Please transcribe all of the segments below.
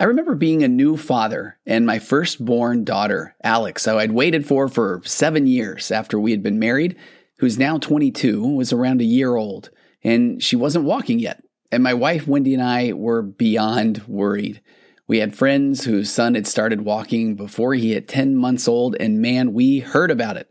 I remember being a new father and my firstborn daughter, Alex, who I'd waited for for seven years after we had been married, who's now 22, was around a year old, and she wasn't walking yet. And my wife, Wendy, and I were beyond worried. We had friends whose son had started walking before he hit 10 months old, and man, we heard about it.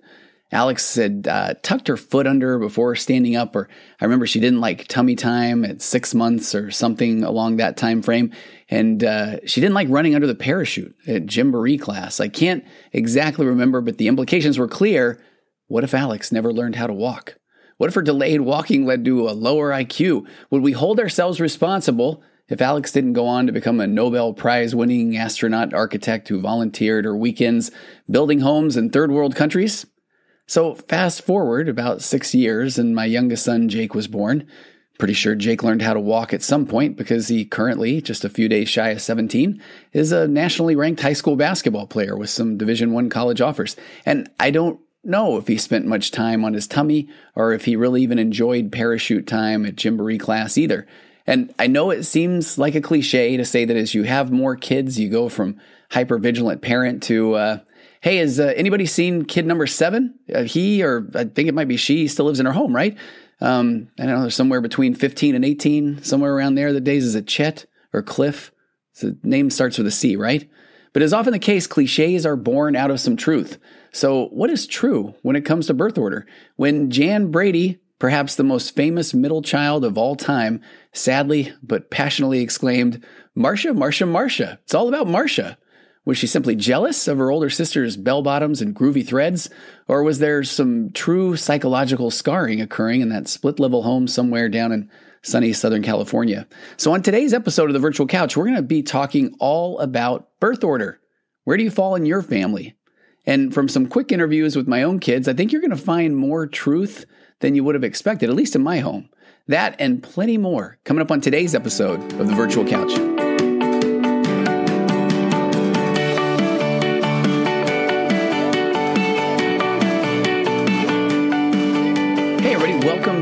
Alex had uh, tucked her foot under before standing up, or I remember she didn't like tummy time at six months or something along that time frame, and uh, she didn't like running under the parachute at Gymboree class. I can't exactly remember, but the implications were clear. What if Alex never learned how to walk? What if her delayed walking led to a lower IQ? Would we hold ourselves responsible if Alex didn't go on to become a Nobel Prize winning astronaut architect who volunteered her weekends building homes in third world countries? So, fast forward about six years, and my youngest son, Jake, was born. Pretty sure Jake learned how to walk at some point because he currently, just a few days shy of 17, is a nationally ranked high school basketball player with some Division One college offers. And I don't know if he spent much time on his tummy or if he really even enjoyed parachute time at Gymboree class either. And I know it seems like a cliche to say that as you have more kids, you go from hyper vigilant parent to uh, Hey, has uh, anybody seen kid number seven? Uh, he, or I think it might be she, still lives in her home, right? Um, I don't know, somewhere between 15 and 18, somewhere around there. The days is it Chet or Cliff? The name starts with a C, right? But as often the case, cliches are born out of some truth. So, what is true when it comes to birth order? When Jan Brady, perhaps the most famous middle child of all time, sadly but passionately exclaimed, Marcia, Marcia, Marcia. It's all about Marcia. Was she simply jealous of her older sister's bell bottoms and groovy threads? Or was there some true psychological scarring occurring in that split level home somewhere down in sunny Southern California? So, on today's episode of The Virtual Couch, we're going to be talking all about birth order. Where do you fall in your family? And from some quick interviews with my own kids, I think you're going to find more truth than you would have expected, at least in my home. That and plenty more coming up on today's episode of The Virtual Couch.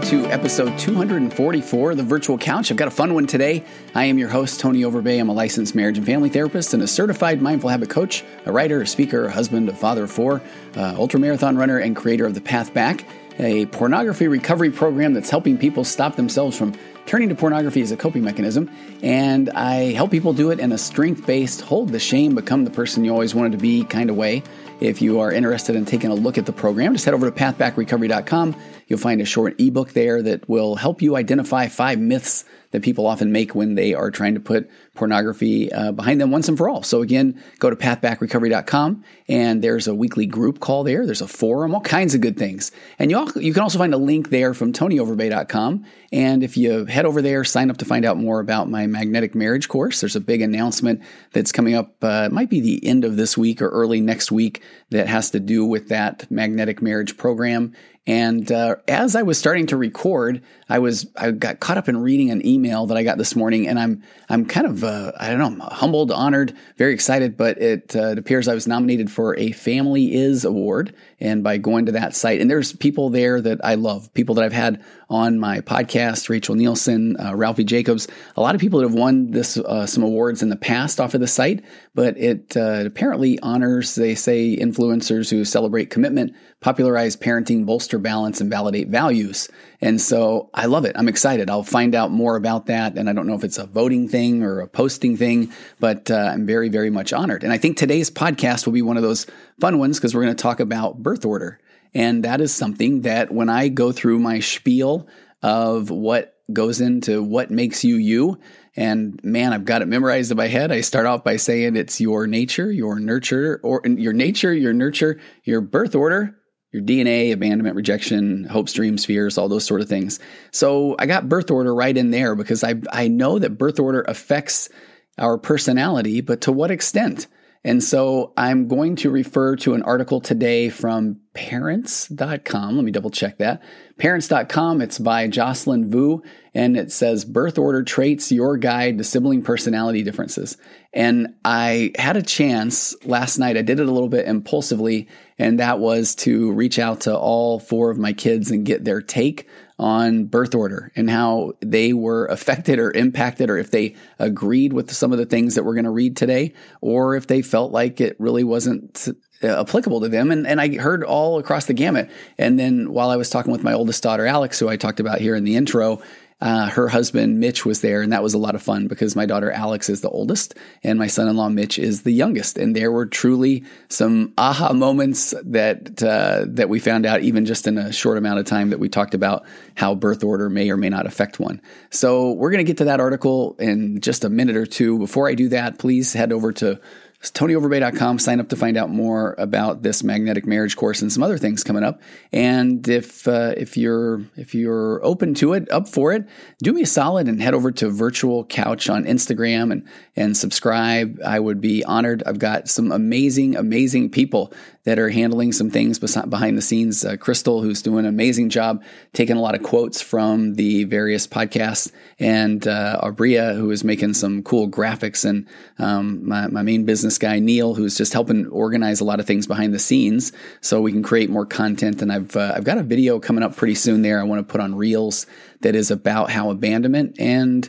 To episode 244 of the Virtual Couch. I've got a fun one today. I am your host, Tony Overbay. I'm a licensed marriage and family therapist and a certified mindful habit coach, a writer, a speaker, a husband, a father of four, uh, ultramarathon runner, and creator of The Path Back, a pornography recovery program that's helping people stop themselves from turning to pornography as a coping mechanism. And I help people do it in a strength based, hold the shame, become the person you always wanted to be kind of way. If you are interested in taking a look at the program, just head over to pathbackrecovery.com. You'll find a short ebook there that will help you identify five myths that people often make when they are trying to put pornography uh, behind them once and for all. So again, go to pathbackrecovery.com and there's a weekly group call there. There's a forum, all kinds of good things. And you, all, you can also find a link there from tonyoverbay.com. And if you head over there, sign up to find out more about my magnetic marriage course. There's a big announcement that's coming up. Uh, it might be the end of this week or early next week that has to do with that magnetic marriage program. And uh, as I was starting to record, I was I got caught up in reading an email that I got this morning, and I'm I'm kind of uh, I don't know humbled, honored, very excited. But it, uh, it appears I was nominated for a Family Is Award, and by going to that site, and there's people there that I love, people that I've had on my podcast, Rachel Nielsen, uh, Ralphie Jacobs, a lot of people that have won this uh, some awards in the past off of the site. But it uh, apparently honors, they say, influencers who celebrate commitment, popularize parenting, bolster balance, and validate values. And so I love it. I'm excited. I'll find out more about that. And I don't know if it's a voting thing or a posting thing, but uh, I'm very, very much honored. And I think today's podcast will be one of those fun ones because we're going to talk about birth order. And that is something that when I go through my spiel of what goes into what makes you you, and man, I've got it memorized in my head. I start off by saying it's your nature, your nurture, or your nature, your nurture, your birth order, your DNA, abandonment, rejection, hopes, dreams, fears, all those sort of things. So I got birth order right in there because I, I know that birth order affects our personality, but to what extent? And so I'm going to refer to an article today from parents.com. Let me double check that. Parents.com. It's by Jocelyn Voo and it says birth order traits, your guide to sibling personality differences. And I had a chance last night. I did it a little bit impulsively and that was to reach out to all four of my kids and get their take on birth order and how they were affected or impacted, or if they agreed with some of the things that we're going to read today, or if they felt like it really wasn't uh, applicable to them. And, and I heard all across the gamut. And then while I was talking with my oldest daughter, Alex, who I talked about here in the intro, uh, her husband Mitch was there, and that was a lot of fun because my daughter Alex is the oldest, and my son-in-law Mitch is the youngest. And there were truly some aha moments that uh, that we found out even just in a short amount of time that we talked about how birth order may or may not affect one. So we're going to get to that article in just a minute or two. Before I do that, please head over to TonyOverbay.com. Sign up to find out more about this magnetic marriage course and some other things coming up. And if uh, if you're if you're open to it, up for it, do me a solid and head over to Virtual Couch on Instagram and and subscribe. I would be honored. I've got some amazing amazing people that are handling some things behind the scenes. Uh, Crystal, who's doing an amazing job, taking a lot of quotes from the various podcasts, and uh, who is making some cool graphics, and um, my, my main business guy, Neil, who's just helping organize a lot of things behind the scenes so we can create more content. And I've, uh, I've got a video coming up pretty soon there I want to put on Reels that is about how abandonment and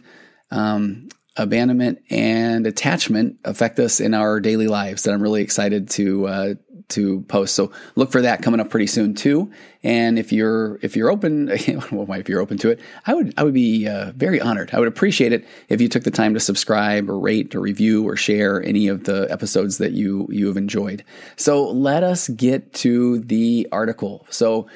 um, abandonment and attachment affect us in our daily lives that I'm really excited to uh, to post. So look for that coming up pretty soon too. And if you're if you're open, well, if you're open to it, I would I would be uh, very honored. I would appreciate it if you took the time to subscribe or rate or review or share any of the episodes that you you have enjoyed. So let us get to the article. So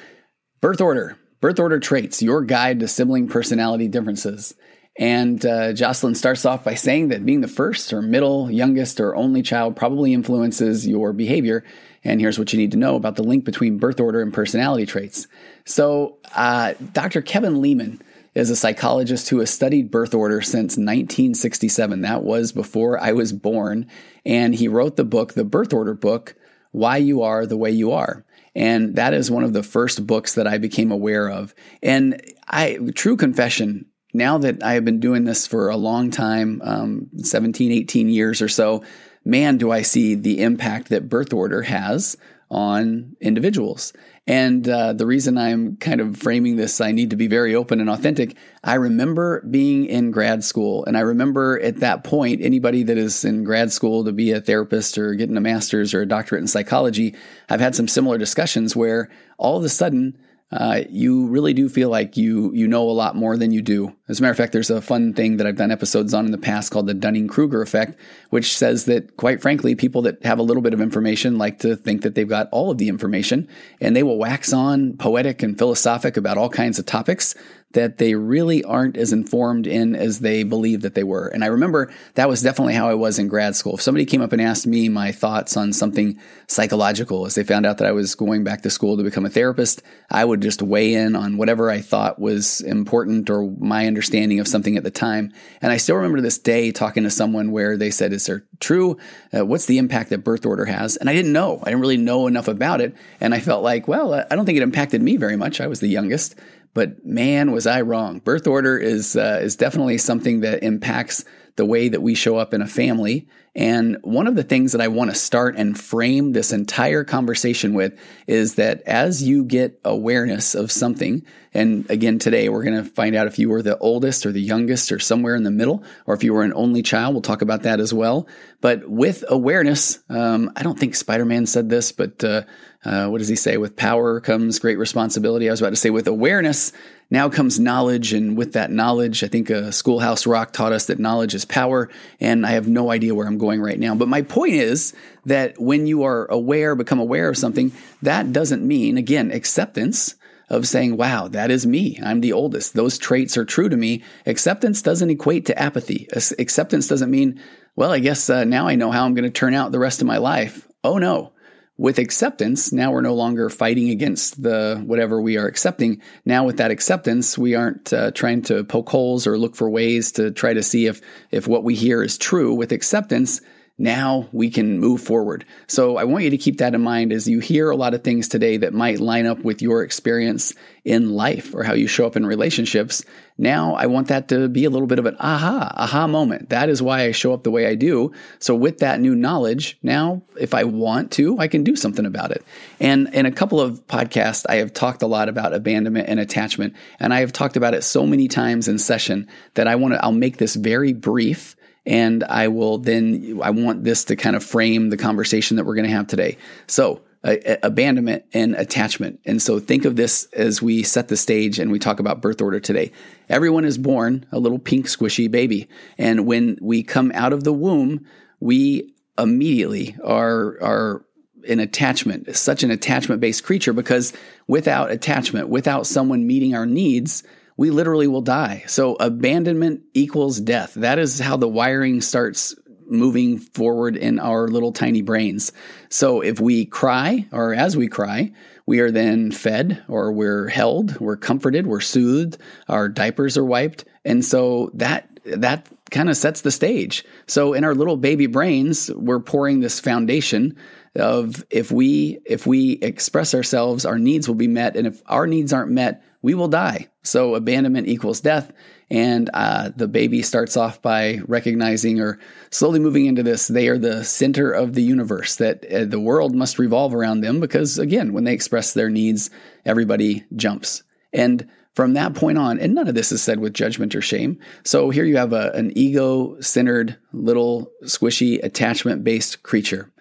birth order, birth order traits, your guide to sibling personality differences. And uh, Jocelyn starts off by saying that being the first or middle, youngest, or only child probably influences your behavior. And here's what you need to know about the link between birth order and personality traits. So, uh, Dr. Kevin Leman is a psychologist who has studied birth order since 1967. That was before I was born. And he wrote the book, the birth order book, Why You Are the Way You Are. And that is one of the first books that I became aware of. And I, true confession, now that I have been doing this for a long time, um, 17, 18 years or so, man, do I see the impact that birth order has on individuals. And uh, the reason I'm kind of framing this, I need to be very open and authentic. I remember being in grad school, and I remember at that point, anybody that is in grad school to be a therapist or getting a master's or a doctorate in psychology, I've had some similar discussions where all of a sudden, uh, you really do feel like you you know a lot more than you do. As a matter of fact, there's a fun thing that I've done episodes on in the past called the Dunning Kruger effect, which says that quite frankly, people that have a little bit of information like to think that they've got all of the information, and they will wax on poetic and philosophic about all kinds of topics that they really aren't as informed in as they believe that they were. And I remember that was definitely how I was in grad school. If somebody came up and asked me my thoughts on something psychological, as they found out that I was going back to school to become a therapist, I would just weigh in on whatever I thought was important or my understanding of something at the time. And I still remember this day talking to someone where they said, Is there true? Uh, what's the impact that birth order has? And I didn't know. I didn't really know enough about it. And I felt like, well, I don't think it impacted me very much. I was the youngest. But man, was I wrong. Birth order is uh, is definitely something that impacts the way that we show up in a family. And one of the things that I want to start and frame this entire conversation with is that as you get awareness of something, and again, today we're going to find out if you were the oldest or the youngest or somewhere in the middle, or if you were an only child, we'll talk about that as well. But with awareness, um, I don't think Spider Man said this, but uh, uh, what does he say? With power comes great responsibility. I was about to say, with awareness, now comes knowledge. And with that knowledge, I think Schoolhouse Rock taught us that knowledge is power. And I have no idea where I'm going right now. But my point is that when you are aware, become aware of something, that doesn't mean, again, acceptance of saying, wow, that is me. I'm the oldest. Those traits are true to me. Acceptance doesn't equate to apathy. Acceptance doesn't mean, well, I guess uh, now I know how I'm going to turn out the rest of my life. Oh no. With acceptance, now we're no longer fighting against the whatever we are accepting. Now, with that acceptance, we aren't uh, trying to poke holes or look for ways to try to see if if what we hear is true. With acceptance, now we can move forward. So I want you to keep that in mind as you hear a lot of things today that might line up with your experience in life or how you show up in relationships. Now I want that to be a little bit of an aha, aha moment. That is why I show up the way I do. So with that new knowledge, now if I want to, I can do something about it. And in a couple of podcasts, I have talked a lot about abandonment and attachment. And I have talked about it so many times in session that I want to, I'll make this very brief and I will then, I want this to kind of frame the conversation that we're going to have today. So, abandonment and attachment. And so think of this as we set the stage and we talk about birth order today. Everyone is born a little pink squishy baby. And when we come out of the womb, we immediately are, are an attachment, such an attachment based creature because without attachment, without someone meeting our needs, we literally will die. So abandonment equals death. That is how the wiring starts moving forward in our little tiny brains. So if we cry, or as we cry, we are then fed or we're held, we're comforted, we're soothed, our diapers are wiped. And so that that kind of sets the stage. So in our little baby brains, we're pouring this foundation of if we if we express ourselves, our needs will be met and if our needs aren't met, we will die. So abandonment equals death. And uh, the baby starts off by recognizing or slowly moving into this. They are the center of the universe, that uh, the world must revolve around them because, again, when they express their needs, everybody jumps. And from that point on, and none of this is said with judgment or shame. So here you have a, an ego centered, little squishy, attachment based creature.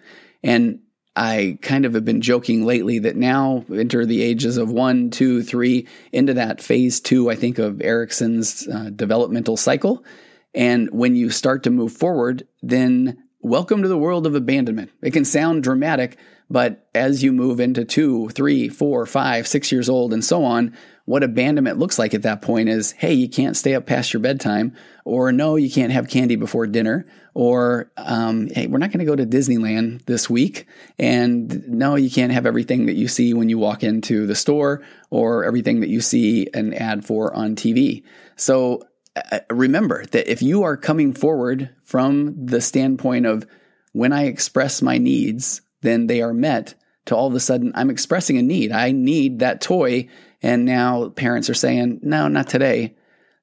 And I kind of have been joking lately that now enter the ages of one, two, three, into that phase two, I think, of Erikson's uh, developmental cycle. And when you start to move forward, then welcome to the world of abandonment. It can sound dramatic, but as you move into two, three, four, five, six years old, and so on, what abandonment looks like at that point is hey, you can't stay up past your bedtime, or no, you can't have candy before dinner, or um, hey, we're not going to go to Disneyland this week, and no, you can't have everything that you see when you walk into the store, or everything that you see an ad for on TV. So uh, remember that if you are coming forward from the standpoint of when I express my needs, then they are met to all of a sudden I'm expressing a need. I need that toy. And now parents are saying, no, not today.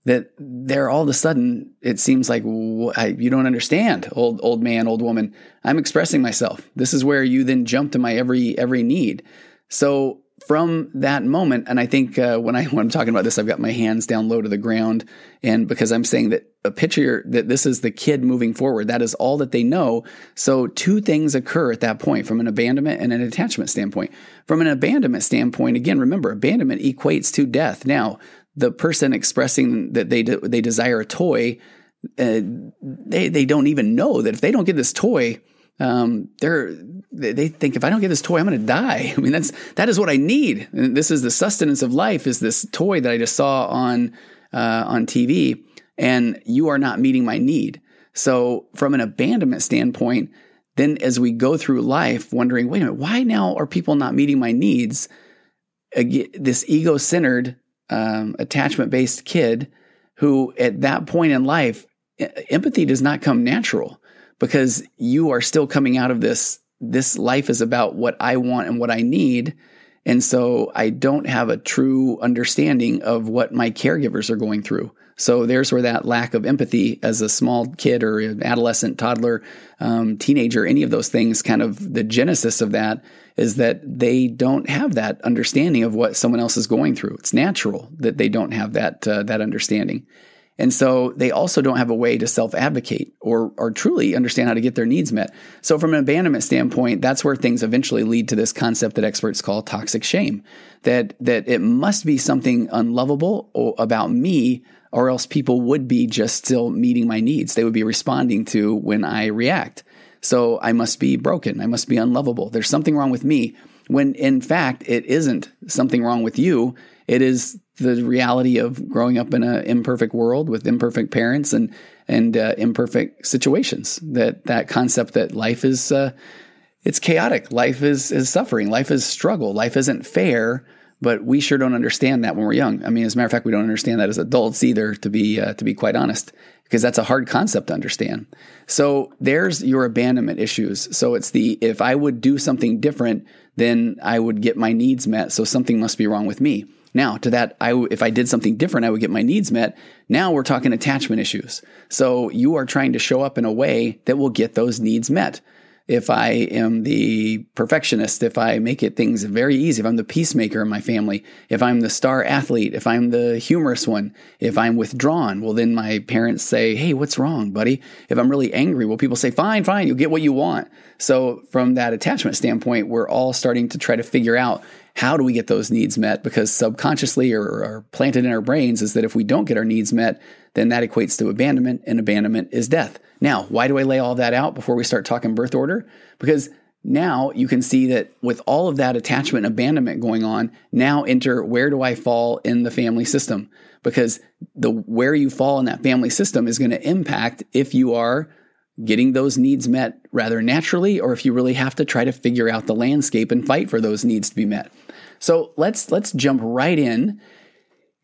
That they're all of a sudden, it seems like you don't understand, old old man, old woman. I'm expressing myself. This is where you then jump to my every every need. So from that moment, and I think uh, when I when I'm talking about this, I've got my hands down low to the ground, and because I'm saying that a picture that this is the kid moving forward, that is all that they know. So two things occur at that point from an abandonment and an attachment standpoint. From an abandonment standpoint, again, remember abandonment equates to death. Now, the person expressing that they de- they desire a toy, uh, they they don't even know that if they don't get this toy um, they're they think if I don't get this toy, I'm going to die. I mean, that's that is what I need. And this is the sustenance of life. Is this toy that I just saw on uh, on TV, and you are not meeting my need. So, from an abandonment standpoint, then as we go through life, wondering, wait a minute, why now are people not meeting my needs? This ego centered, um, attachment based kid who, at that point in life, empathy does not come natural because you are still coming out of this. This life is about what I want and what I need. And so I don't have a true understanding of what my caregivers are going through. So there's where that lack of empathy as a small kid or an adolescent, toddler, um, teenager, any of those things, kind of the genesis of that is that they don't have that understanding of what someone else is going through. It's natural that they don't have that uh, that understanding. And so they also don't have a way to self advocate or, or truly understand how to get their needs met. So, from an abandonment standpoint, that's where things eventually lead to this concept that experts call toxic shame that, that it must be something unlovable about me, or else people would be just still meeting my needs. They would be responding to when I react. So, I must be broken. I must be unlovable. There's something wrong with me when in fact it isn't something wrong with you. It is the reality of growing up in an imperfect world with imperfect parents and and uh, imperfect situations. That that concept that life is uh, it's chaotic. Life is is suffering. Life is struggle. Life isn't fair. But we sure don't understand that when we're young. I mean, as a matter of fact, we don't understand that as adults either. To be uh, to be quite honest, because that's a hard concept to understand. So there's your abandonment issues. So it's the if I would do something different, then I would get my needs met. So something must be wrong with me. Now, to that, I, if I did something different, I would get my needs met. Now we're talking attachment issues. So you are trying to show up in a way that will get those needs met if I am the perfectionist, if I make it things very easy, if I'm the peacemaker in my family, if I'm the star athlete, if I'm the humorous one, if I'm withdrawn, well, then my parents say, Hey, what's wrong, buddy? If I'm really angry, well, people say, Fine, fine, you'll get what you want. So, from that attachment standpoint, we're all starting to try to figure out how do we get those needs met? Because subconsciously or, or planted in our brains is that if we don't get our needs met, then that equates to abandonment, and abandonment is death. Now, why do I lay all that out before we start talking birth order? Because now you can see that with all of that attachment and abandonment going on, now enter where do I fall in the family system? Because the where you fall in that family system is going to impact if you are getting those needs met rather naturally or if you really have to try to figure out the landscape and fight for those needs to be met. So let's let's jump right in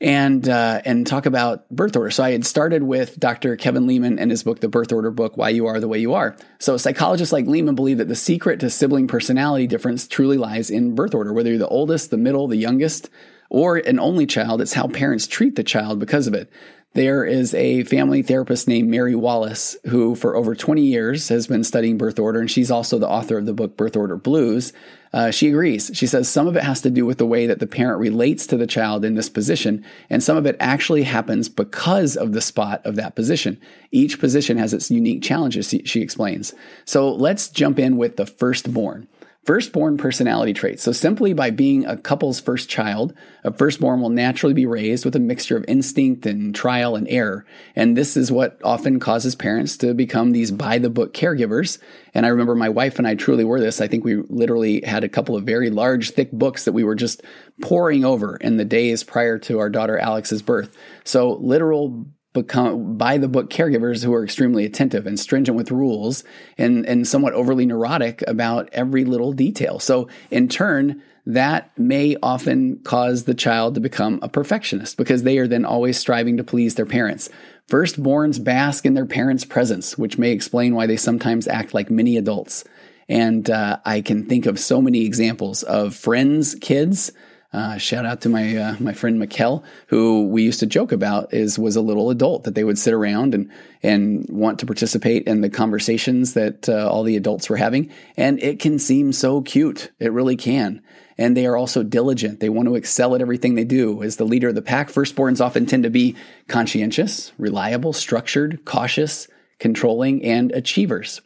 and uh, and talk about birth order. So I had started with Dr. Kevin Leman and his book, The Birth Order Book: Why You Are the Way You Are. So psychologists like Leman believe that the secret to sibling personality difference truly lies in birth order. Whether you're the oldest, the middle, the youngest, or an only child, it's how parents treat the child because of it. There is a family therapist named Mary Wallace who, for over 20 years, has been studying birth order, and she's also the author of the book Birth Order Blues. Uh, she agrees. She says some of it has to do with the way that the parent relates to the child in this position, and some of it actually happens because of the spot of that position. Each position has its unique challenges, she explains. So let's jump in with the firstborn. Firstborn personality traits. So, simply by being a couple's first child, a firstborn will naturally be raised with a mixture of instinct and trial and error. And this is what often causes parents to become these by the book caregivers. And I remember my wife and I truly were this. I think we literally had a couple of very large, thick books that we were just pouring over in the days prior to our daughter Alex's birth. So, literal become by the book caregivers who are extremely attentive and stringent with rules and, and somewhat overly neurotic about every little detail. So in turn, that may often cause the child to become a perfectionist because they are then always striving to please their parents. Firstborns bask in their parents' presence, which may explain why they sometimes act like mini adults. And uh, I can think of so many examples of friends' kids uh, shout out to my uh, my friend Mikkel, who we used to joke about is was a little adult that they would sit around and and want to participate in the conversations that uh, all the adults were having, and it can seem so cute. It really can. And they are also diligent. They want to excel at everything they do. As the leader of the pack, firstborns often tend to be conscientious, reliable, structured, cautious, controlling, and achievers.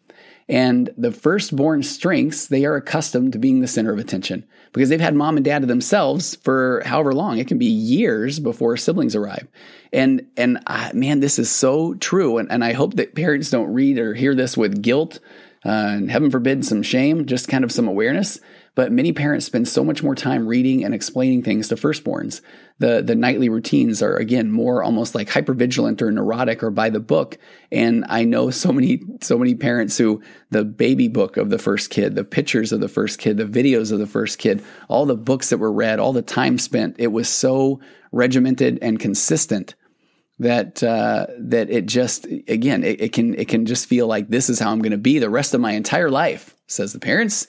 And the firstborn strengths, they are accustomed to being the center of attention because they've had mom and dad to themselves for however long. It can be years before siblings arrive. And, and man, this is so true. And, and I hope that parents don't read or hear this with guilt uh, and heaven forbid some shame, just kind of some awareness. But many parents spend so much more time reading and explaining things to firstborns. The the nightly routines are again more almost like hypervigilant or neurotic or by the book. And I know so many so many parents who the baby book of the first kid, the pictures of the first kid, the videos of the first kid, all the books that were read, all the time spent, it was so regimented and consistent that uh, that it just again it, it, can it can just feel like this is how I'm going to be the rest of my entire life, says the parents.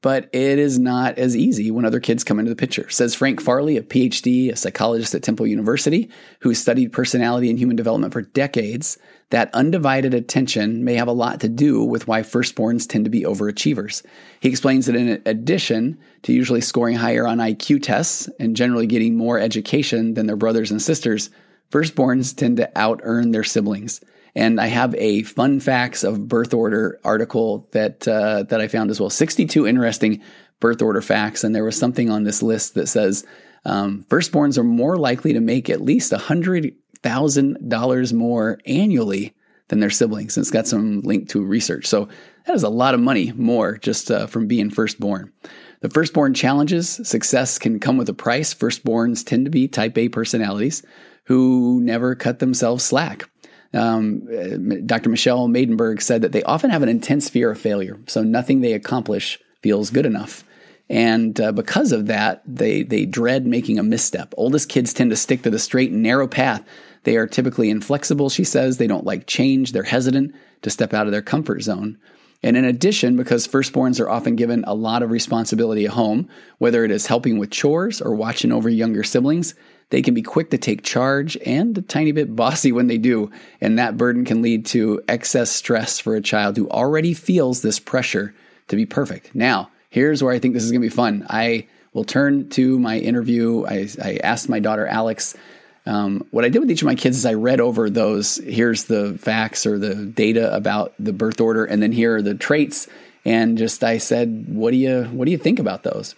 But it is not as easy when other kids come into the picture, says Frank Farley, a PhD, a psychologist at Temple University, who studied personality and human development for decades. That undivided attention may have a lot to do with why firstborns tend to be overachievers. He explains that in addition to usually scoring higher on IQ tests and generally getting more education than their brothers and sisters, Firstborns tend to out earn their siblings. And I have a fun facts of birth order article that uh, that I found as well. 62 interesting birth order facts, and there was something on this list that says um, firstborns are more likely to make at least hundred thousand dollars more annually than their siblings. And it's got some link to research, so that is a lot of money more just uh, from being firstborn. The firstborn challenges success can come with a price. Firstborns tend to be type A personalities who never cut themselves slack. Um, Dr. Michelle Maidenberg said that they often have an intense fear of failure, so nothing they accomplish feels good enough. And uh, because of that, they they dread making a misstep. Oldest kids tend to stick to the straight and narrow path. They are typically inflexible, she says. They don't like change. They're hesitant to step out of their comfort zone. And in addition, because firstborns are often given a lot of responsibility at home, whether it is helping with chores or watching over younger siblings, they can be quick to take charge and a tiny bit bossy when they do. And that burden can lead to excess stress for a child who already feels this pressure to be perfect. Now, here's where I think this is going to be fun. I will turn to my interview. I, I asked my daughter Alex um, what I did with each of my kids is I read over those. Here's the facts or the data about the birth order, and then here are the traits. And just I said, what do you what do you think about those?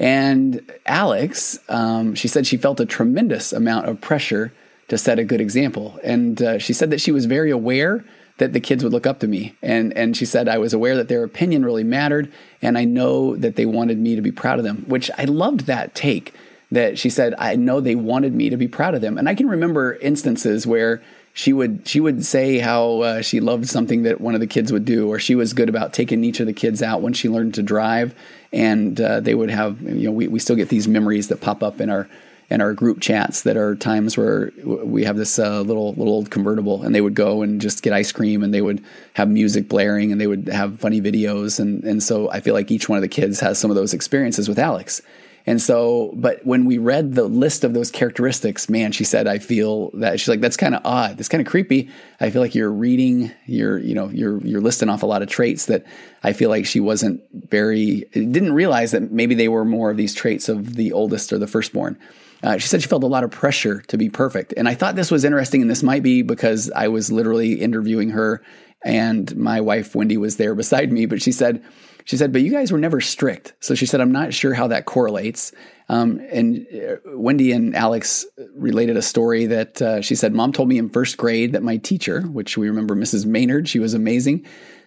And Alex, um, she said she felt a tremendous amount of pressure to set a good example, and uh, she said that she was very aware that the kids would look up to me, and and she said I was aware that their opinion really mattered, and I know that they wanted me to be proud of them, which I loved that take that she said, I know they wanted me to be proud of them. And I can remember instances where she would she would say how uh, she loved something that one of the kids would do, or she was good about taking each of the kids out when she learned to drive, and uh, they would have you know we, we still get these memories that pop up in our in our group chats that are times where we have this uh, little little old convertible, and they would go and just get ice cream, and they would have music blaring, and they would have funny videos, and and so I feel like each one of the kids has some of those experiences with Alex, and so, but when we read the list of those characteristics, man, she said, I feel that she's like, that's kind of odd. That's kind of creepy. I feel like you're reading, you're, you know, you're, you're listing off a lot of traits that I feel like she wasn't very, didn't realize that maybe they were more of these traits of the oldest or the firstborn. Uh, she said she felt a lot of pressure to be perfect. And I thought this was interesting. And this might be because I was literally interviewing her and my wife, Wendy, was there beside me. But she said, she said, but you guys were never strict. So she said, I'm not sure how that correlates. Um, and uh, Wendy and Alex related a story that uh, she said, Mom told me in first grade that my teacher, which we remember Mrs. Maynard, she was amazing,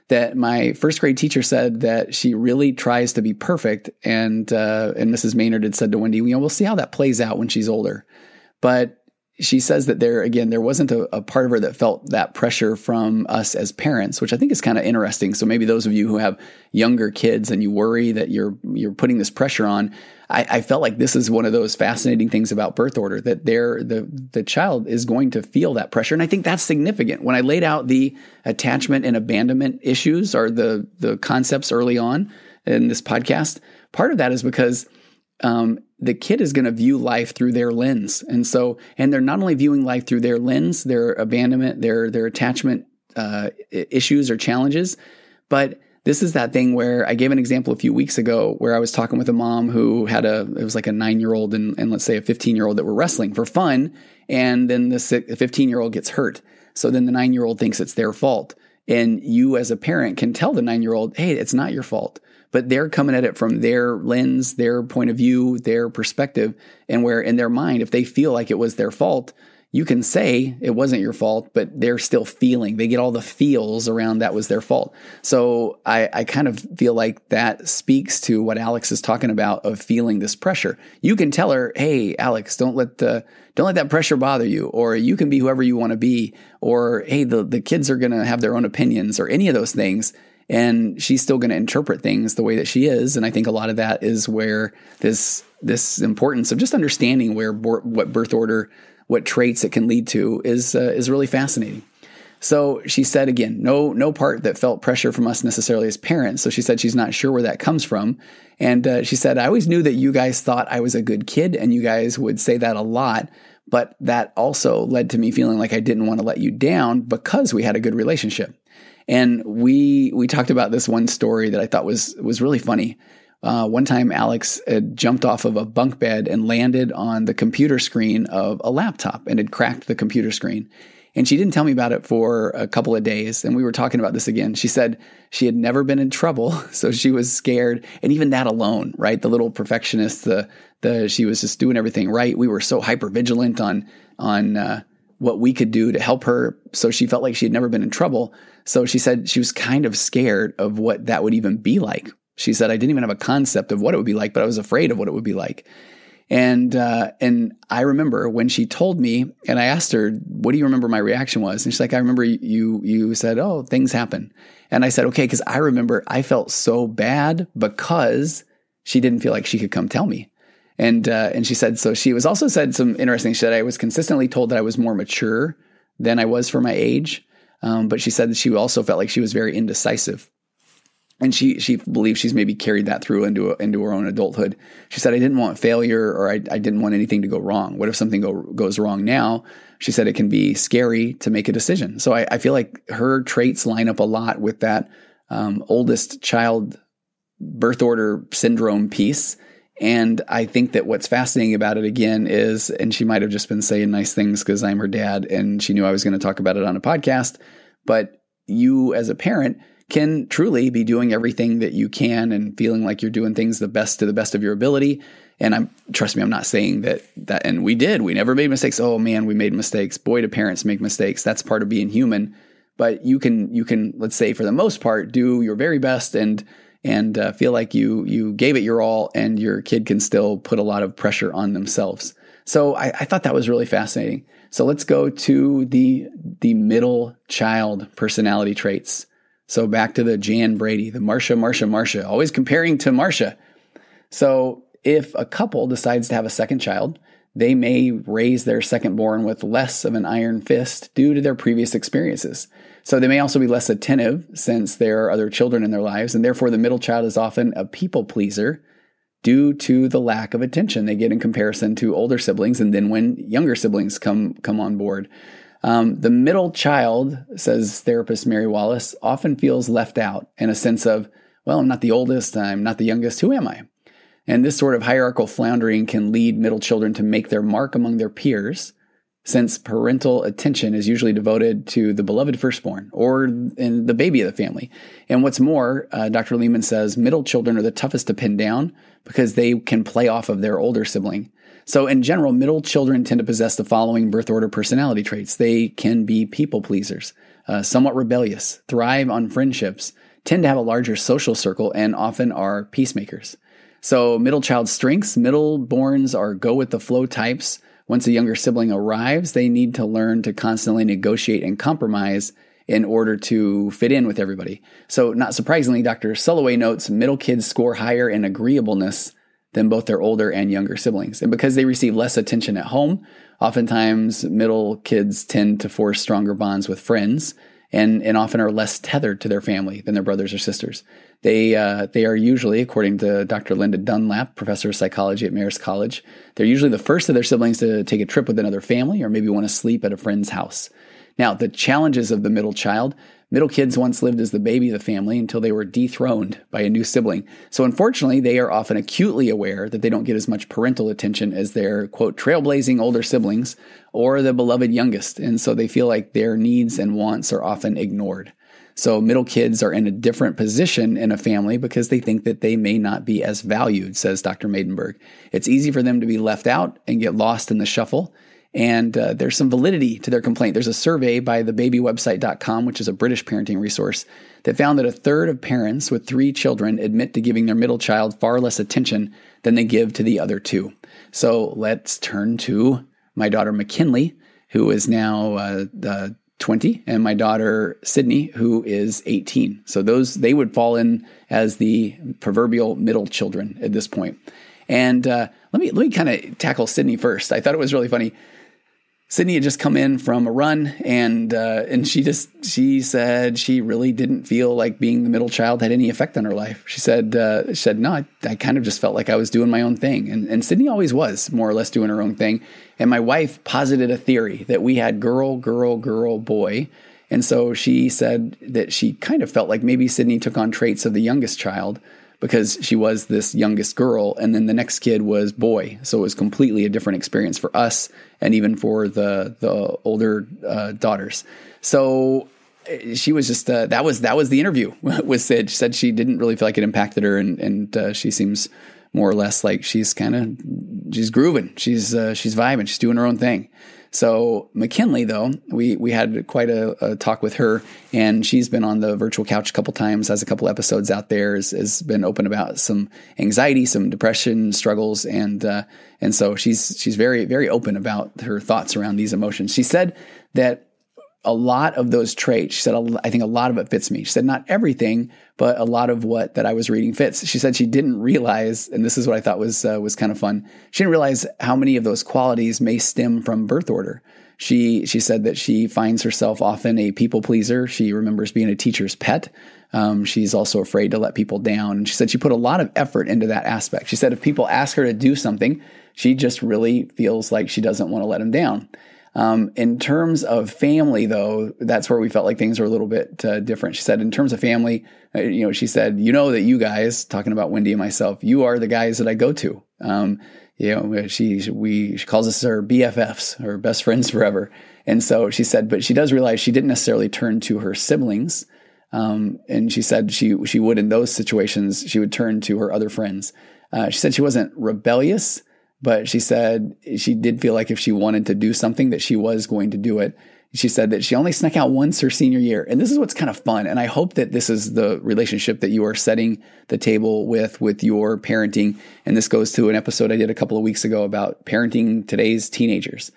that my first grade teacher said that she really tries to be perfect. And, uh, and Mrs. Maynard had said to Wendy, you know, we'll see how that plays out when she's older. But she says that there again there wasn't a, a, part of her that felt that pressure from us as parents which i think is kind of interesting. So maybe those of you who have younger kids and you worry that you're you're putting this pressure on i, I felt like this is one of those fascinating things about birth order that there the the child is going to feel that pressure. And i think that's significant. When i laid out the attachment and abandonment issues or the the concepts early on in this podcast part of that is because um, the kid is going to view life through their lens. And so, and they're not only viewing life through their lens, their abandonment, their, their attachment uh, issues or challenges, but this is that thing where I gave an example a few weeks ago where I was talking with a mom who had a, it was like a nine year old and, and let's say a 15 year old that were wrestling for fun. And then the 15 year old gets hurt. So then the nine year old thinks it's their fault. And you as a parent can tell the nine year old, hey, it's not your fault but they're coming at it from their lens, their point of view, their perspective, and where in their mind, if they feel like it was their fault, you can say it wasn't your fault, but they're still feeling. They get all the feels around that was their fault. So I, I kind of feel like that speaks to what Alex is talking about of feeling this pressure. You can tell her, "Hey, Alex, don't let the don't let that pressure bother you," or you can be whoever you want to be, or "Hey, the the kids are going to have their own opinions," or any of those things and she's still going to interpret things the way that she is. And i think a lot of that is where this this importance of just understanding where what birth order what traits it can lead to is uh, is really fascinating. So she said again no no part that felt pressure from us necessarily as parents. So she said she's not sure where that comes from. And uh, she said i always knew that you guys thought i was a good kid and you guys would say that a lot but that also led to me feeling like i didn't want to let you down because we had a good relationship and we we talked about this one story that I thought was was really funny. Uh, one time, Alex had jumped off of a bunk bed and landed on the computer screen of a laptop and had cracked the computer screen. And she didn't tell me about it for a couple of days. And we were talking about this again. She said she had never been in trouble, so she was scared. And even that alone, right? The little perfectionist, the the she was just doing everything right. We were so hyper vigilant on on uh, what we could do to help her, so she felt like she had never been in trouble. So she said she was kind of scared of what that would even be like. She said, I didn't even have a concept of what it would be like, but I was afraid of what it would be like. And uh, and I remember when she told me, and I asked her, "What do you remember?" My reaction was, and she's like, "I remember you you said, oh, things happen," and I said, "Okay," because I remember I felt so bad because she didn't feel like she could come tell me, And uh, and she said so. She was also said some interesting. She said I was consistently told that I was more mature than I was for my age. Um, but she said that she also felt like she was very indecisive and she she believes she's maybe carried that through into into her own adulthood. She said, "I didn't want failure, or I, I didn't want anything to go wrong. What if something go, goes wrong now?" She said it can be scary to make a decision. So I, I feel like her traits line up a lot with that um, oldest child birth order syndrome piece. And I think that what's fascinating about it again is, and she might have just been saying nice things because I'm her dad, and she knew I was going to talk about it on a podcast. But you, as a parent can truly be doing everything that you can and feeling like you're doing things the best to the best of your ability. And I'm trust me, I'm not saying that that and we did. We never made mistakes. Oh man, we made mistakes. Boy, do parents make mistakes. That's part of being human. But you can you can let's say for the most part do your very best and and uh, feel like you you gave it your all, and your kid can still put a lot of pressure on themselves. So I, I thought that was really fascinating. So let's go to the the middle child personality traits. So back to the Jan Brady, the Marcia, Marcia, Marcia, always comparing to Marcia. So if a couple decides to have a second child, they may raise their second born with less of an iron fist due to their previous experiences. So they may also be less attentive since there are other children in their lives, and therefore the middle child is often a people pleaser due to the lack of attention they get in comparison to older siblings and then when younger siblings come come on board. Um, the middle child, says therapist Mary Wallace, often feels left out in a sense of, well, I'm not the oldest, I'm not the youngest, who am I? And this sort of hierarchical floundering can lead middle children to make their mark among their peers, since parental attention is usually devoted to the beloved firstborn or the baby of the family. And what's more, uh, Dr. Leman says middle children are the toughest to pin down because they can play off of their older sibling. So, in general, middle children tend to possess the following birth order personality traits. They can be people pleasers, uh, somewhat rebellious, thrive on friendships, tend to have a larger social circle, and often are peacemakers. So, middle child strengths, middle borns are go with the flow types. Once a younger sibling arrives, they need to learn to constantly negotiate and compromise in order to fit in with everybody. So, not surprisingly, Dr. Sulloway notes middle kids score higher in agreeableness than both their older and younger siblings. And because they receive less attention at home, oftentimes middle kids tend to force stronger bonds with friends and, and often are less tethered to their family than their brothers or sisters. They, uh, they are usually, according to Dr. Linda Dunlap, professor of psychology at Marist College, they're usually the first of their siblings to take a trip with another family or maybe want to sleep at a friend's house. Now, the challenges of the middle child Middle kids once lived as the baby of the family until they were dethroned by a new sibling. So unfortunately, they are often acutely aware that they don't get as much parental attention as their quote trailblazing older siblings or the beloved youngest. And so they feel like their needs and wants are often ignored. So middle kids are in a different position in a family because they think that they may not be as valued, says Dr. Maidenberg. It's easy for them to be left out and get lost in the shuffle. And uh, there's some validity to their complaint. There's a survey by thebabywebsite.com, which is a British parenting resource, that found that a third of parents with three children admit to giving their middle child far less attention than they give to the other two. So let's turn to my daughter McKinley, who is now uh, uh, 20, and my daughter Sydney, who is 18. So those they would fall in as the proverbial middle children at this point. And uh, let me let me kind of tackle Sydney first. I thought it was really funny. Sydney had just come in from a run, and uh, and she just she said she really didn't feel like being the middle child had any effect on her life. She said uh, she said no, I, I, kind of just felt like I was doing my own thing, and and Sydney always was more or less doing her own thing. And my wife posited a theory that we had girl, girl, girl, boy, and so she said that she kind of felt like maybe Sydney took on traits of the youngest child because she was this youngest girl and then the next kid was boy so it was completely a different experience for us and even for the the older uh, daughters so eh, she was just uh, that was that was the interview with Sid. She said she didn't really feel like it impacted her, and and uh, she seems more or less like she's kind of she's grooving, she's uh, she's vibing, she's doing her own thing. So McKinley, though, we we had quite a, a, talk with her, and she's been on the virtual couch a couple times, has a couple episodes out there, has, has been open about some anxiety, some depression struggles, and uh, and so she's she's very very open about her thoughts around these emotions. She said that a lot of those traits, she said, I think a lot of it fits me. She said, not everything, but a lot of what that I was reading fits. She said she didn't realize, and this is what I thought was uh, was kind of fun. She didn't realize how many of those qualities may stem from birth order. She she said that she finds herself often a people pleaser. She remembers being a teacher's pet. Um, she's also afraid to let people down. And she said she put a lot of effort into that aspect. She said if people ask her to do something, she just really feels like she doesn't want to let them down. Um, in terms of family, though, that's where we felt like things were a little bit uh, different. She said, in terms of family, uh, you know, she said, you know that you guys, talking about Wendy and myself, you are the guys that I go to. Um, you know, she we she calls us her BFFs, her best friends forever. And so she said, but she does realize she didn't necessarily turn to her siblings. Um, and she said she she would in those situations she would turn to her other friends. Uh, she said she wasn't rebellious, but she said she did feel like if she wanted to do something that she was going to do it. She said that she only snuck out once her senior year. And this is what's kind of fun. And I hope that this is the relationship that you are setting the table with, with your parenting. And this goes to an episode I did a couple of weeks ago about parenting today's teenagers.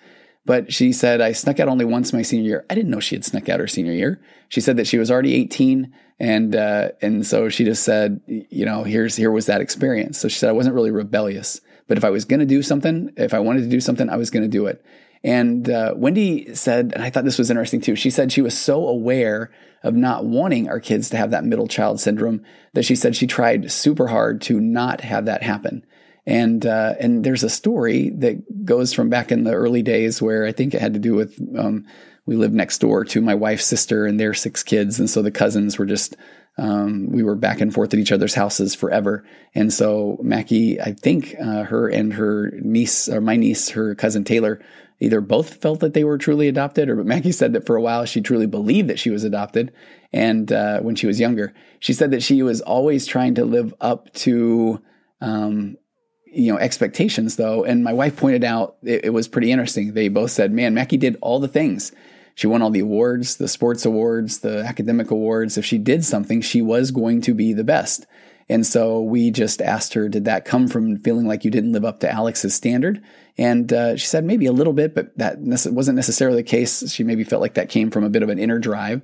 But she said, I snuck out only once my senior year. I didn't know she had snuck out her senior year. She said that she was already 18. And, uh, and so she just said, you know, here's, here was that experience. So she said, I wasn't really rebellious. But if I was going to do something, if I wanted to do something, I was going to do it. And uh, Wendy said, and I thought this was interesting too. She said she was so aware of not wanting our kids to have that middle child syndrome that she said she tried super hard to not have that happen. And uh, and there's a story that goes from back in the early days where I think it had to do with um, we lived next door to my wife's sister and their six kids, and so the cousins were just um, we were back and forth at each other's houses forever. And so Mackie, I think uh, her and her niece, or my niece, her cousin Taylor, either both felt that they were truly adopted, or but Mackie said that for a while she truly believed that she was adopted. And uh, when she was younger, she said that she was always trying to live up to, um, you know, expectations though. And my wife pointed out it, it was pretty interesting. They both said, "Man, Mackie did all the things." She won all the awards, the sports awards, the academic awards. If she did something, she was going to be the best. And so we just asked her, did that come from feeling like you didn't live up to Alex's standard? And uh, she said maybe a little bit, but that wasn't necessarily the case. She maybe felt like that came from a bit of an inner drive.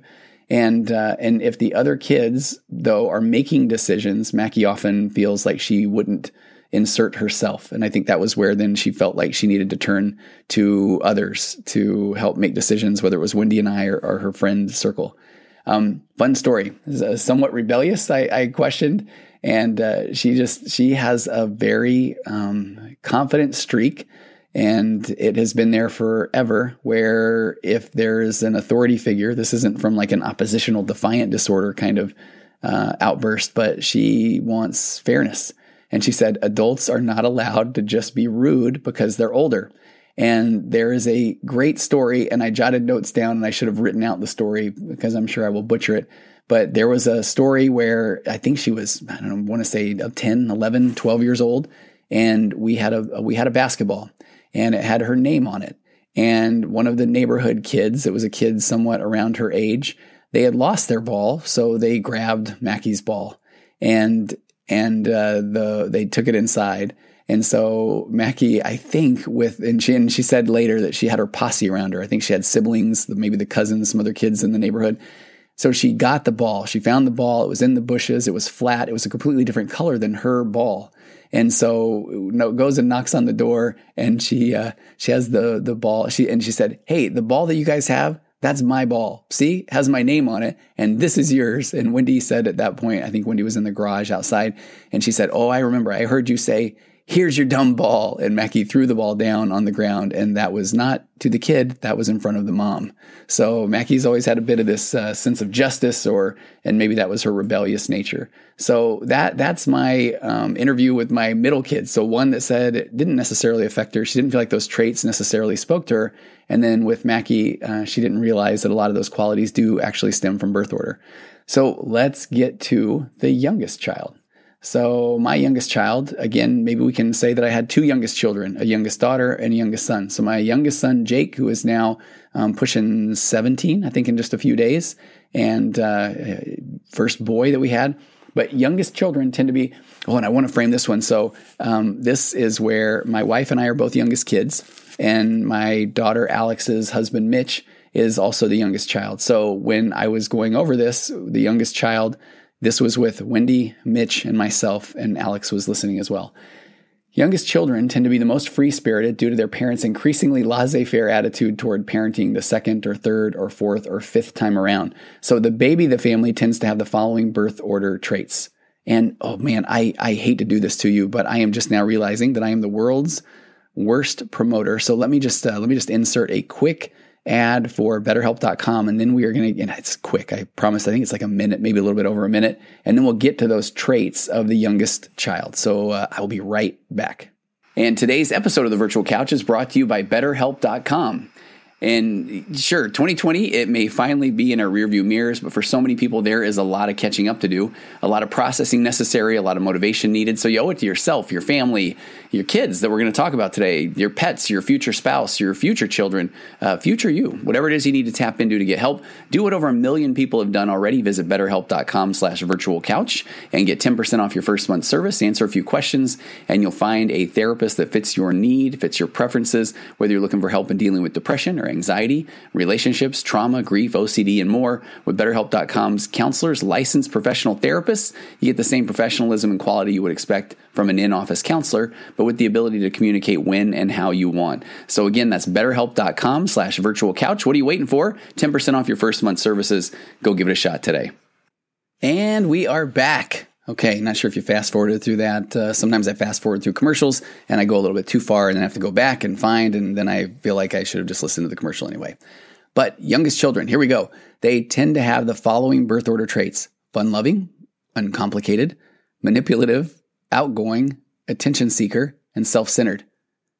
And uh, and if the other kids though are making decisions, Mackie often feels like she wouldn't insert herself. And I think that was where then she felt like she needed to turn to others to help make decisions, whether it was Wendy and I or, or her friend circle. Um, fun story, somewhat rebellious. I, I questioned, and uh, she just she has a very um, confident streak, and it has been there forever. Where if there is an authority figure, this isn't from like an oppositional defiant disorder kind of uh, outburst, but she wants fairness and she said, adults are not allowed to just be rude because they're older. And there is a great story, and I jotted notes down, and I should have written out the story because I'm sure I will butcher it. But there was a story where I think she was, I don't know, want to say 10, 11, 12 years old. And we had a, we had a basketball and it had her name on it. And one of the neighborhood kids, it was a kid somewhat around her age, they had lost their ball. So they grabbed Mackie's ball. And and uh, the they took it inside. And so Mackie, I think with and she and she said later that she had her posse around her. I think she had siblings, maybe the cousins, some other kids in the neighborhood. So she got the ball. She found the ball. It was in the bushes. It was flat. It was a completely different color than her ball. And so no, goes and knocks on the door, and she uh, she has the the ball. She and she said, "Hey, the ball that you guys have, that's my ball. See, has my name on it, and this is yours. And Wendy said at that point, I think Wendy was in the garage outside, and she said, Oh, I remember, I heard you say here's your dumb ball. And Mackie threw the ball down on the ground. And that was not to the kid, that was in front of the mom. So Mackie's always had a bit of this uh, sense of justice, or, and maybe that was her rebellious nature. So that, that's my um, interview with my middle kid. So one that said it didn't necessarily affect her. She didn't feel like those traits necessarily spoke to her. And then with Mackie, uh, she didn't realize that a lot of those qualities do actually stem from birth order. So let's get to the youngest child. So, my youngest child, again, maybe we can say that I had two youngest children, a youngest daughter and a youngest son. So, my youngest son, Jake, who is now um, pushing 17, I think in just a few days, and uh, first boy that we had. But youngest children tend to be, oh, and I want to frame this one. So, um, this is where my wife and I are both youngest kids, and my daughter Alex's husband, Mitch, is also the youngest child. So when I was going over this, the youngest child, this was with Wendy, Mitch, and myself, and Alex was listening as well. Youngest children tend to be the most free spirited due to their parents' increasingly laissez faire attitude toward parenting the second or third or fourth or fifth time around. So the baby the family tends to have the following birth order traits. And oh man, I, I hate to do this to you, but I am just now realizing that I am the world's worst promoter. So let me just uh, let me just insert a quick ad for betterhelp.com and then we are going to and it's quick i promise i think it's like a minute maybe a little bit over a minute and then we'll get to those traits of the youngest child. So uh, i will be right back. And today's episode of the virtual couch is brought to you by betterhelp.com and sure, 2020, it may finally be in our rearview mirrors, but for so many people, there is a lot of catching up to do, a lot of processing necessary, a lot of motivation needed. So you owe it to yourself, your family, your kids that we're going to talk about today, your pets, your future spouse, your future children, uh, future you, whatever it is you need to tap into to get help. Do what over a million people have done already. Visit betterhelp.com slash virtual couch and get 10% off your first month service. Answer a few questions and you'll find a therapist that fits your need, fits your preferences, whether you're looking for help in dealing with depression or anxiety, relationships, trauma, grief, OCD, and more. With BetterHelp.com's counselors, licensed professional therapists, you get the same professionalism and quality you would expect from an in office counselor, but with the ability to communicate when and how you want. So again, that's betterhelp.com slash virtual couch. What are you waiting for? 10% off your first month services. Go give it a shot today. And we are back. Okay, not sure if you fast forwarded through that. Uh, sometimes I fast forward through commercials and I go a little bit too far and then I have to go back and find, and then I feel like I should have just listened to the commercial anyway. But youngest children, here we go. They tend to have the following birth order traits fun loving, uncomplicated, manipulative, outgoing, attention seeker, and self centered.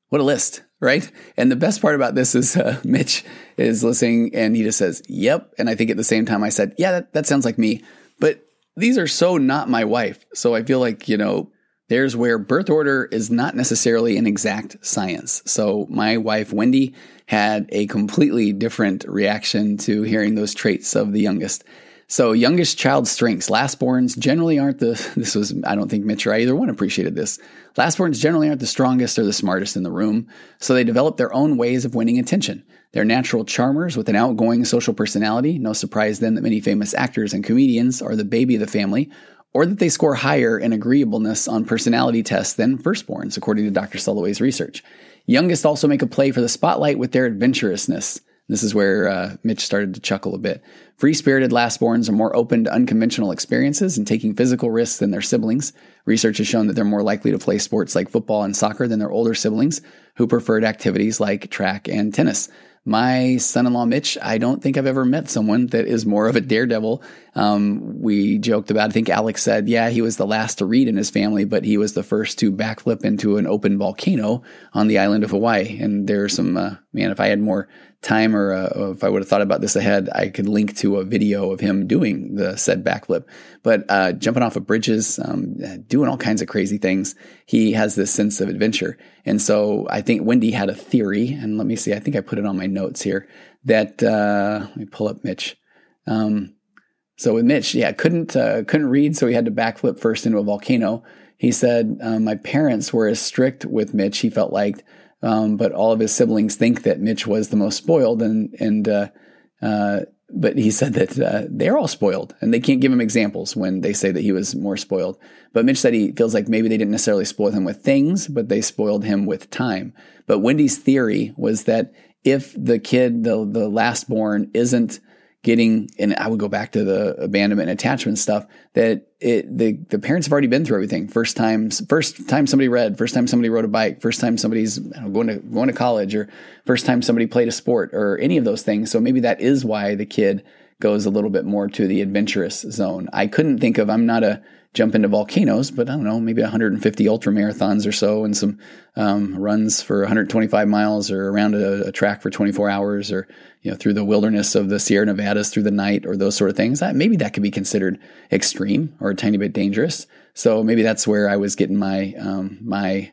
What a list, right? And the best part about this is uh, Mitch is listening and he just says, Yep. And I think at the same time I said, Yeah, that, that sounds like me. But these are so not my wife. So I feel like, you know, there's where birth order is not necessarily an exact science. So my wife, Wendy, had a completely different reaction to hearing those traits of the youngest. So youngest child strengths. Lastborns generally aren't the, this was, I don't think Mitch or either one appreciated this. Lastborns generally aren't the strongest or the smartest in the room. So they develop their own ways of winning attention. They're natural charmers with an outgoing social personality. No surprise then that many famous actors and comedians are the baby of the family, or that they score higher in agreeableness on personality tests than firstborns, according to Dr. Sulloway's research. Youngest also make a play for the spotlight with their adventurousness. This is where uh, Mitch started to chuckle a bit. Free spirited lastborns are more open to unconventional experiences and taking physical risks than their siblings. Research has shown that they're more likely to play sports like football and soccer than their older siblings, who preferred activities like track and tennis. My son in law, Mitch, I don't think I've ever met someone that is more of a daredevil. Um, we joked about, I think Alex said, yeah, he was the last to read in his family, but he was the first to backflip into an open volcano on the island of Hawaii. And there's some, uh, man, if I had more time or uh, if I would have thought about this ahead, I could link to a video of him doing the said backflip. But uh, jumping off of bridges, um, doing all kinds of crazy things, he has this sense of adventure. And so I think Wendy had a theory, and let me see, I think I put it on my notes here that uh, let me pull up Mitch. Um, so with Mitch, yeah, couldn't uh, couldn't read, so he had to backflip first into a volcano. He said, um, "My parents were as strict with Mitch. He felt like." Um, but all of his siblings think that Mitch was the most spoiled, and and uh, uh, but he said that uh, they're all spoiled, and they can't give him examples when they say that he was more spoiled. But Mitch said he feels like maybe they didn't necessarily spoil him with things, but they spoiled him with time. But Wendy's theory was that if the kid, the the last born, isn't getting and I would go back to the abandonment and attachment stuff that it the the parents have already been through everything. First time first time somebody read, first time somebody rode a bike, first time somebody's know, going to going to college or first time somebody played a sport or any of those things. So maybe that is why the kid goes a little bit more to the adventurous zone. I couldn't think of I'm not a jump into volcanoes, but I don't know, maybe 150 ultra marathons or so, and some um, runs for 125 miles or around a, a, track for 24 hours, or you know through the wilderness of the Sierra Nevadas through the night, or those sort of things. That, maybe that could be considered extreme or a tiny bit dangerous. So maybe that's where I was getting my um, my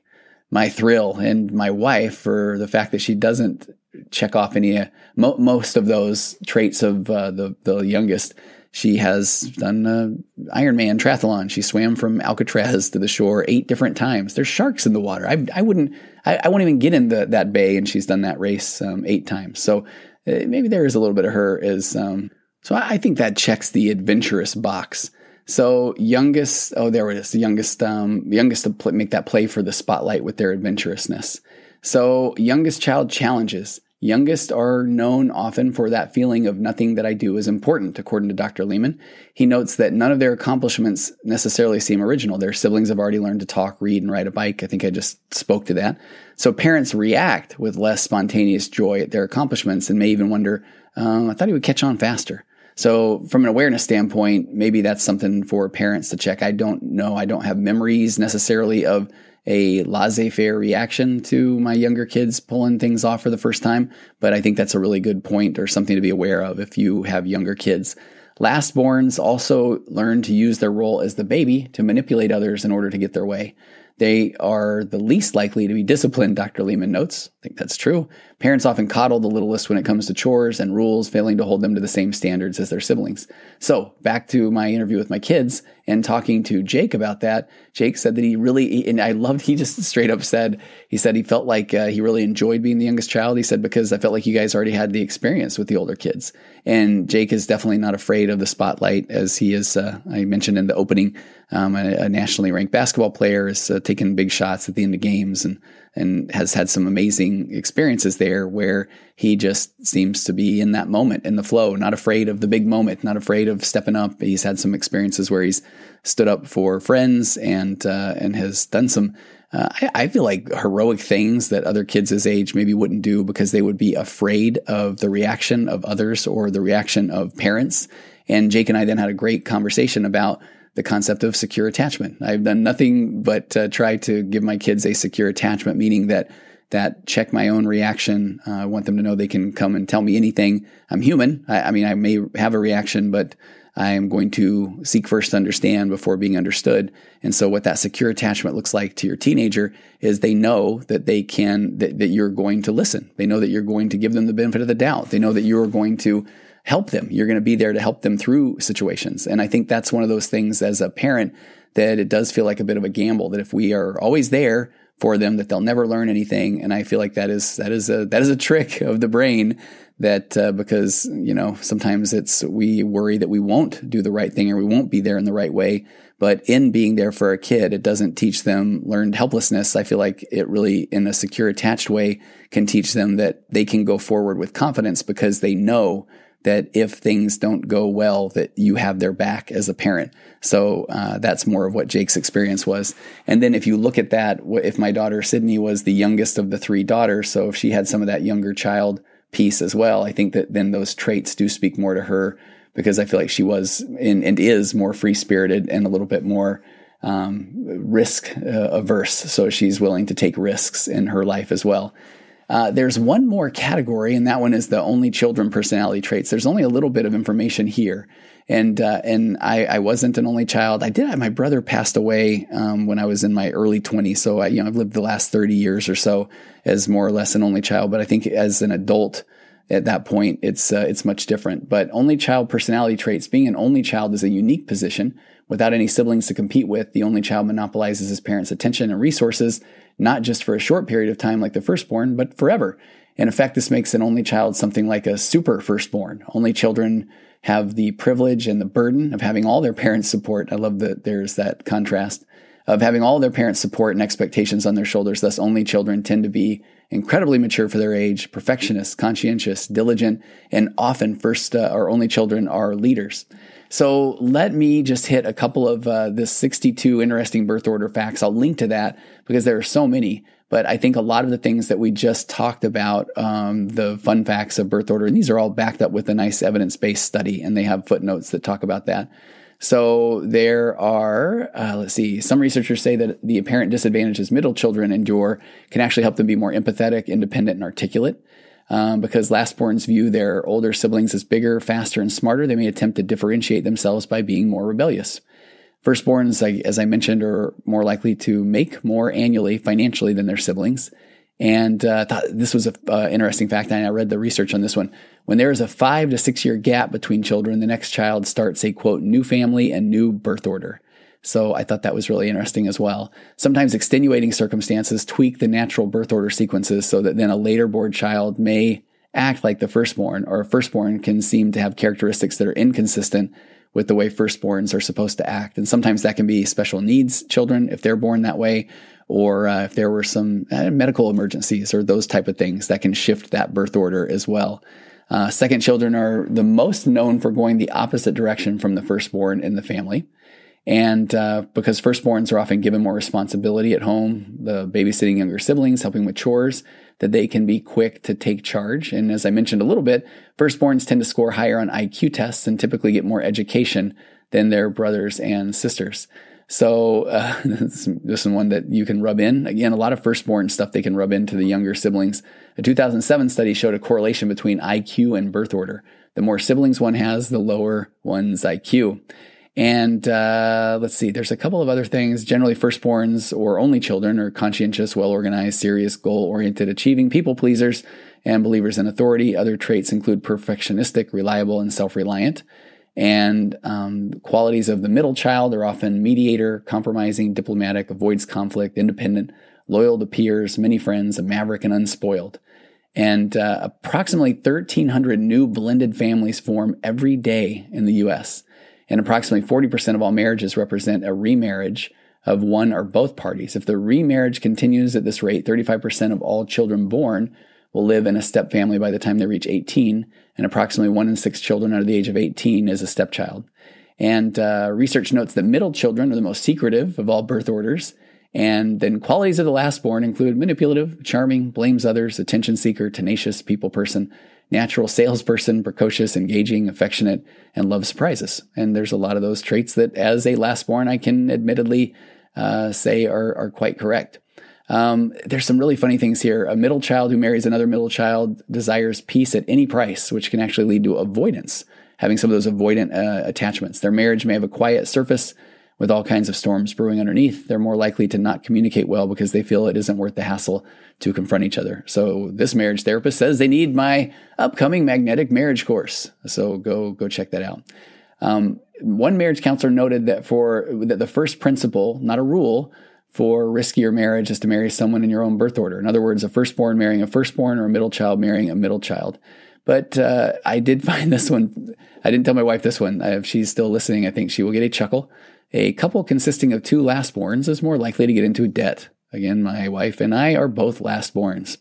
my thrill and my wife for the fact that she doesn't check off any uh, mo- most of those traits of uh, the the youngest she has done uh, Ironman triathlon. She swam from Alcatraz to the shore eight different times. There's sharks in the water. I, I wouldn't, I, I won't even get in the, that bay, and she's done that race um, eight times. So uh, maybe there is a little bit of her as um, so I think that checks the adventurous box. So youngest, oh, there it is. The youngest, um, youngest to pl- make that play for the spotlight with their adventurousness. So youngest child challenges. Youngest are known often for that feeling of nothing that I do is important, according to Dr. Leman. He notes that none of their accomplishments necessarily seem original. Their siblings have already learned to talk, read, and ride a bike. I think I just spoke to that. So parents react with less spontaneous joy at their accomplishments and may even wonder, uh, I thought he would catch on faster. So, from an awareness standpoint, maybe that's something for parents to check. I don't know. I don't have memories necessarily of a laissez faire reaction to my younger kids pulling things off for the first time, but I think that's a really good point or something to be aware of if you have younger kids. Lastborns also learn to use their role as the baby to manipulate others in order to get their way. They are the least likely to be disciplined, Dr. Leman notes. I think that's true. Parents often coddle the littlest when it comes to chores and rules, failing to hold them to the same standards as their siblings. So, back to my interview with my kids and talking to Jake about that. Jake said that he really, and I loved, he just straight up said, he said he felt like uh, he really enjoyed being the youngest child. He said, because I felt like you guys already had the experience with the older kids. And Jake is definitely not afraid of the spotlight, as he is, uh, I mentioned in the opening, um, a, a, nationally ranked basketball player is uh, taking big shots at the end of games and and has had some amazing experiences there where he just seems to be in that moment in the flow, not afraid of the big moment, not afraid of stepping up. He's had some experiences where he's stood up for friends and uh, and has done some. Uh, I, I, feel like heroic things that other kids his age maybe wouldn't do because they would be afraid of the reaction of others or the reaction of parents. And Jake and I then had a great conversation about the concept of secure attachment. I've done nothing but uh, try to give my kids a secure attachment, meaning that that check my own reaction. Uh, I want them to know they can come and tell me anything. I'm human. I, I mean, I may have a reaction, but I am going to seek first to understand before being understood. And so what that secure attachment looks like to your teenager is they know that they can, that, that you're going to listen. They know that you're going to give them the benefit of the doubt. They know that you're going to help them. You're going to be there to help them through situations. And I think that's one of those things as a parent that it does feel like a bit of a gamble that if we are always there for them that they'll never learn anything and I feel like that is that is a that is a trick of the brain that uh, because you know sometimes it's we worry that we won't do the right thing or we won't be there in the right way but in being there for a kid it doesn't teach them learned helplessness i feel like it really in a secure attached way can teach them that they can go forward with confidence because they know that if things don't go well, that you have their back as a parent. So uh, that's more of what Jake's experience was. And then if you look at that, if my daughter Sydney was the youngest of the three daughters, so if she had some of that younger child piece as well, I think that then those traits do speak more to her because I feel like she was and is more free spirited and a little bit more um, risk uh, averse. So she's willing to take risks in her life as well. Uh, there's one more category, and that one is the only children personality traits. There's only a little bit of information here, and uh, and I, I, wasn't an only child. I did. have My brother passed away um, when I was in my early 20s, so I, you know I've lived the last 30 years or so as more or less an only child. But I think as an adult, at that point, it's uh, it's much different. But only child personality traits. Being an only child is a unique position. Without any siblings to compete with, the only child monopolizes his parents' attention and resources not just for a short period of time like the firstborn, but forever. In effect, this makes an only child something like a super firstborn. Only children have the privilege and the burden of having all their parents' support. I love that there's that contrast of having all their parents' support and expectations on their shoulders. Thus, only children tend to be incredibly mature for their age, perfectionists, conscientious, diligent, and often first uh, or only children are leaders. So let me just hit a couple of uh, the 62 interesting birth order facts. I'll link to that because there are so many. But I think a lot of the things that we just talked about, um, the fun facts of birth order, and these are all backed up with a nice evidence based study, and they have footnotes that talk about that. So there are, uh, let's see, some researchers say that the apparent disadvantages middle children endure can actually help them be more empathetic, independent, and articulate um, because lastborns view their older siblings as bigger, faster, and smarter. They may attempt to differentiate themselves by being more rebellious. Firstborns, as I mentioned, are more likely to make more annually financially than their siblings. And uh, thought this was an uh, interesting fact. And I read the research on this one. When there is a five to six year gap between children, the next child starts a quote new family and new birth order. So I thought that was really interesting as well. Sometimes extenuating circumstances tweak the natural birth order sequences so that then a later born child may act like the firstborn, or a firstborn can seem to have characteristics that are inconsistent with the way firstborns are supposed to act. And sometimes that can be special needs children if they're born that way, or uh, if there were some uh, medical emergencies or those type of things that can shift that birth order as well. Uh, second children are the most known for going the opposite direction from the firstborn in the family. And uh, because firstborns are often given more responsibility at home, the babysitting younger siblings, helping with chores, that they can be quick to take charge. And as I mentioned a little bit, firstborns tend to score higher on IQ tests and typically get more education than their brothers and sisters. So uh, this, is one that you can rub in. Again, a lot of firstborn stuff they can rub into the younger siblings. A 2007 study showed a correlation between IQ and birth order. The more siblings one has, the lower one's IQ. And uh, let's see, there's a couple of other things. Generally, firstborns or only children are conscientious, well organized, serious, goal oriented, achieving people pleasers, and believers in authority. Other traits include perfectionistic, reliable, and self reliant. And um, qualities of the middle child are often mediator, compromising, diplomatic, avoids conflict, independent, loyal to peers, many friends, a maverick, and unspoiled. And uh, approximately 1,300 new blended families form every day in the U.S. And approximately 40% of all marriages represent a remarriage of one or both parties. If the remarriage continues at this rate, 35% of all children born will live in a step family by the time they reach 18, and approximately one in six children under the age of 18 is a stepchild. And uh, research notes that middle children are the most secretive of all birth orders. And then qualities of the last born include manipulative, charming, blames others, attention seeker, tenacious, people person, natural salesperson, precocious, engaging, affectionate, and love surprises. And there's a lot of those traits that, as a last born, I can admittedly uh, say are, are quite correct. Um, there's some really funny things here. A middle child who marries another middle child desires peace at any price, which can actually lead to avoidance, having some of those avoidant uh, attachments. Their marriage may have a quiet surface with all kinds of storms brewing underneath. They're more likely to not communicate well because they feel it isn't worth the hassle to confront each other. So this marriage therapist says they need my upcoming magnetic marriage course. So go go check that out. Um, one marriage counselor noted that for that the first principle, not a rule, for riskier marriage is to marry someone in your own birth order. In other words, a firstborn marrying a firstborn or a middle child marrying a middle child. But uh, I did find this one. I didn't tell my wife this one. If she's still listening, I think she will get a chuckle. A couple consisting of two lastborns is more likely to get into debt. Again, my wife and I are both lastborns.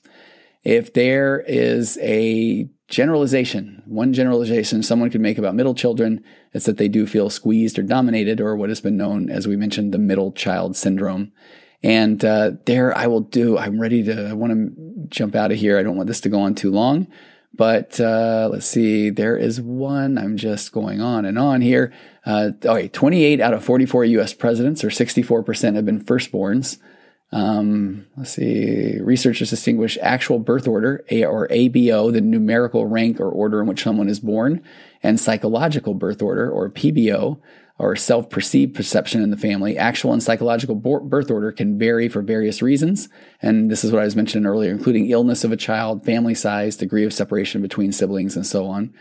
If there is a generalization, one generalization someone could make about middle children, it's that they do feel squeezed or dominated, or what has been known, as we mentioned, the middle child syndrome. And uh, there I will do, I'm ready to, I want to jump out of here. I don't want this to go on too long. But uh, let's see, there is one. I'm just going on and on here. Uh, okay, 28 out of 44 US presidents, or 64%, have been firstborns. Um, let's see. Researchers distinguish actual birth order, A or ABO, the numerical rank or order in which someone is born, and psychological birth order, or PBO, or self perceived perception in the family. Actual and psychological birth order can vary for various reasons. And this is what I was mentioning earlier, including illness of a child, family size, degree of separation between siblings, and so on.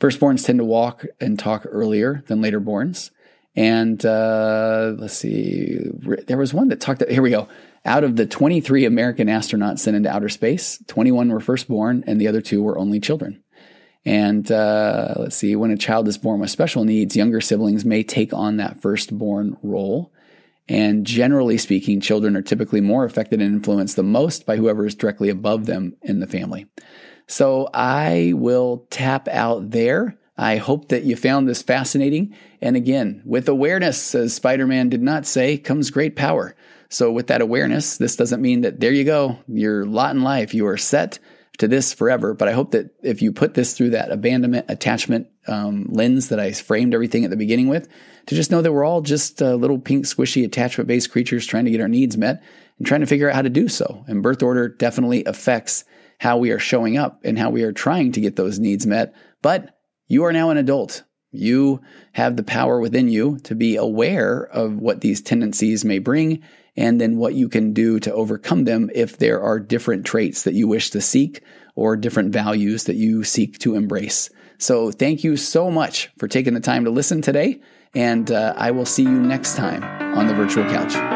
Firstborns tend to walk and talk earlier than laterborns. And uh, let's see, there was one that talked. Here we go. Out of the 23 American astronauts sent into outer space, 21 were firstborn, and the other two were only children. And uh, let's see, when a child is born with special needs, younger siblings may take on that firstborn role. And generally speaking, children are typically more affected and influenced the most by whoever is directly above them in the family. So I will tap out there. I hope that you found this fascinating. And again, with awareness, as Spider Man did not say, comes great power. So, with that awareness, this doesn't mean that there you go, your lot in life, you are set to this forever. But I hope that if you put this through that abandonment attachment um, lens that I framed everything at the beginning with, to just know that we're all just uh, little pink, squishy, attachment based creatures trying to get our needs met and trying to figure out how to do so. And birth order definitely affects how we are showing up and how we are trying to get those needs met. But you are now an adult. You have the power within you to be aware of what these tendencies may bring and then what you can do to overcome them if there are different traits that you wish to seek or different values that you seek to embrace. So, thank you so much for taking the time to listen today, and uh, I will see you next time on the virtual couch.